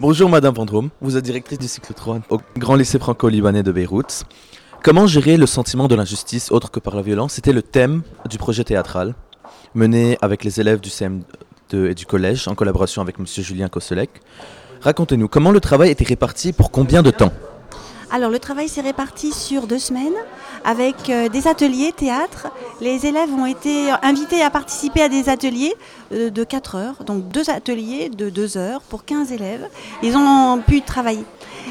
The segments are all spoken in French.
Bonjour Madame Vendrome, vous êtes directrice du cycle 3 au Grand Lycée franco-libanais de Beyrouth. Comment gérer le sentiment de l'injustice autre que par la violence? C'était le thème du projet théâtral mené avec les élèves du CM2 et du collège en collaboration avec Monsieur Julien Kosselec. Racontez-nous, comment le travail était réparti pour combien de temps? Alors le travail s'est réparti sur deux semaines avec euh, des ateliers théâtre. Les élèves ont été invités à participer à des ateliers euh, de 4 heures, donc deux ateliers de 2 heures pour 15 élèves. Ils ont pu travailler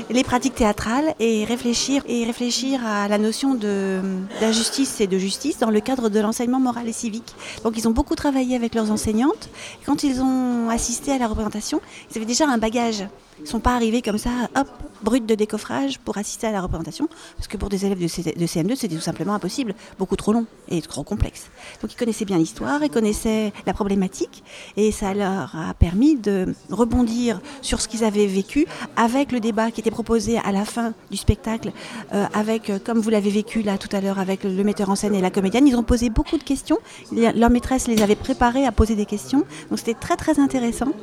les pratiques théâtrales et réfléchir, et réfléchir à la notion d'injustice et de justice dans le cadre de l'enseignement moral et civique. Donc ils ont beaucoup travaillé avec leurs enseignantes. Quand ils ont assisté à la représentation, ils avaient déjà un bagage. Ils ne sont pas arrivés comme ça, hop, brut de décoffrage pour assister à la représentation, parce que pour des élèves de, CM2, c'était tout simplement impossible, beaucoup trop long et trop complexe. Donc ils connaissaient bien l'histoire, ils connaissaient la problématique, et ça leur a permis de rebondir sur ce qu'ils avaient vécu avec le débat qui était proposé à la fin du spectacle, euh, avec, euh, comme vous l'avez vécu là tout à l'heure, avec le metteur en scène et la comédienne. Ils ont posé beaucoup de questions. Leur maîtresse les avait préparés à poser des questions. Donc c'était très très intéressant.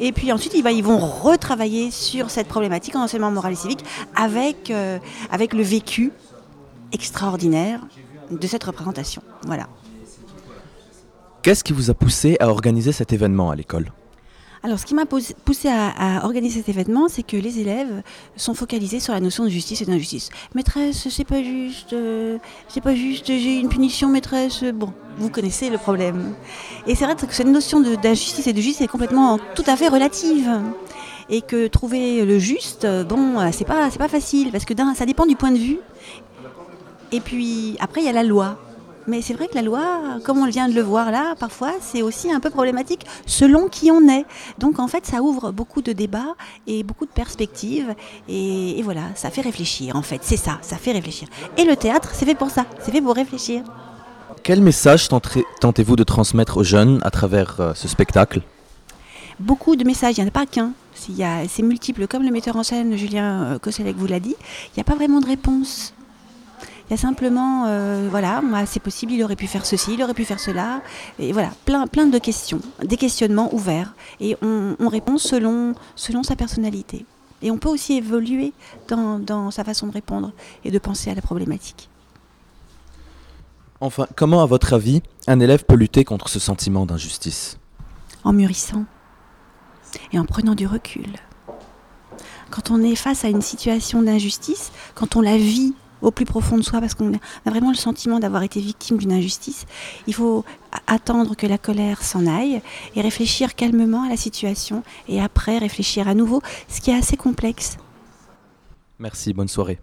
Et puis ensuite, ils vont retravailler sur cette problématique en enseignement moral et civique avec, euh, avec le vécu extraordinaire de cette représentation. Voilà. Qu'est-ce qui vous a poussé à organiser cet événement à l'école? Alors, ce qui m'a poussé à, organiser cet événement, c'est que les élèves sont focalisés sur la notion de justice et d'injustice. Maîtresse, c'est pas juste, euh, c'est pas juste, j'ai une punition, maîtresse. Bon, vous connaissez le problème. Et c'est vrai que cette notion d'injustice et de justice est complètement tout à fait relative et que trouver le juste, bon, c'est pas, c'est pas facile parce que ça dépend du point de vue. Et puis après, il y a la loi. Mais c'est vrai que la loi, comme on vient de le voir là, parfois, c'est aussi un peu problématique selon qui on est. Donc en fait, ça ouvre beaucoup de débats et beaucoup de perspectives. Et, voilà, ça fait réfléchir en fait. C'est ça, ça fait réfléchir. Et le théâtre, c'est fait pour ça, c'est fait pour réfléchir. Quel message tentez-vous de transmettre aux jeunes à travers euh, ce spectacle? Beaucoup de messages, il n'y en a pas qu'un. C'est multiple, comme le metteur en scène Julien euh, Kosselec vous l'a dit. Il n'y a pas vraiment de réponse. Il y a simplement, euh, voilà, c'est possible, il aurait pu faire ceci, il aurait pu faire cela. Et voilà, plein, plein de questions, des questionnements ouverts. Et on, répond selon, selon sa personnalité. Et on peut aussi évoluer dans, dans sa façon de répondre et de penser à la problématique. Enfin, comment, à votre avis, un élève peut lutter contre ce sentiment d'injustice? En mûrissant et en prenant du recul. Quand on est face à une situation d'injustice, quand on la vit au plus profond de soi parce qu'on a vraiment le sentiment d'avoir été victime d'une injustice. Il faut attendre que la colère s'en aille et réfléchir calmement à la situation et après réfléchir à nouveau, ce qui est assez complexe. Merci, bonne soirée.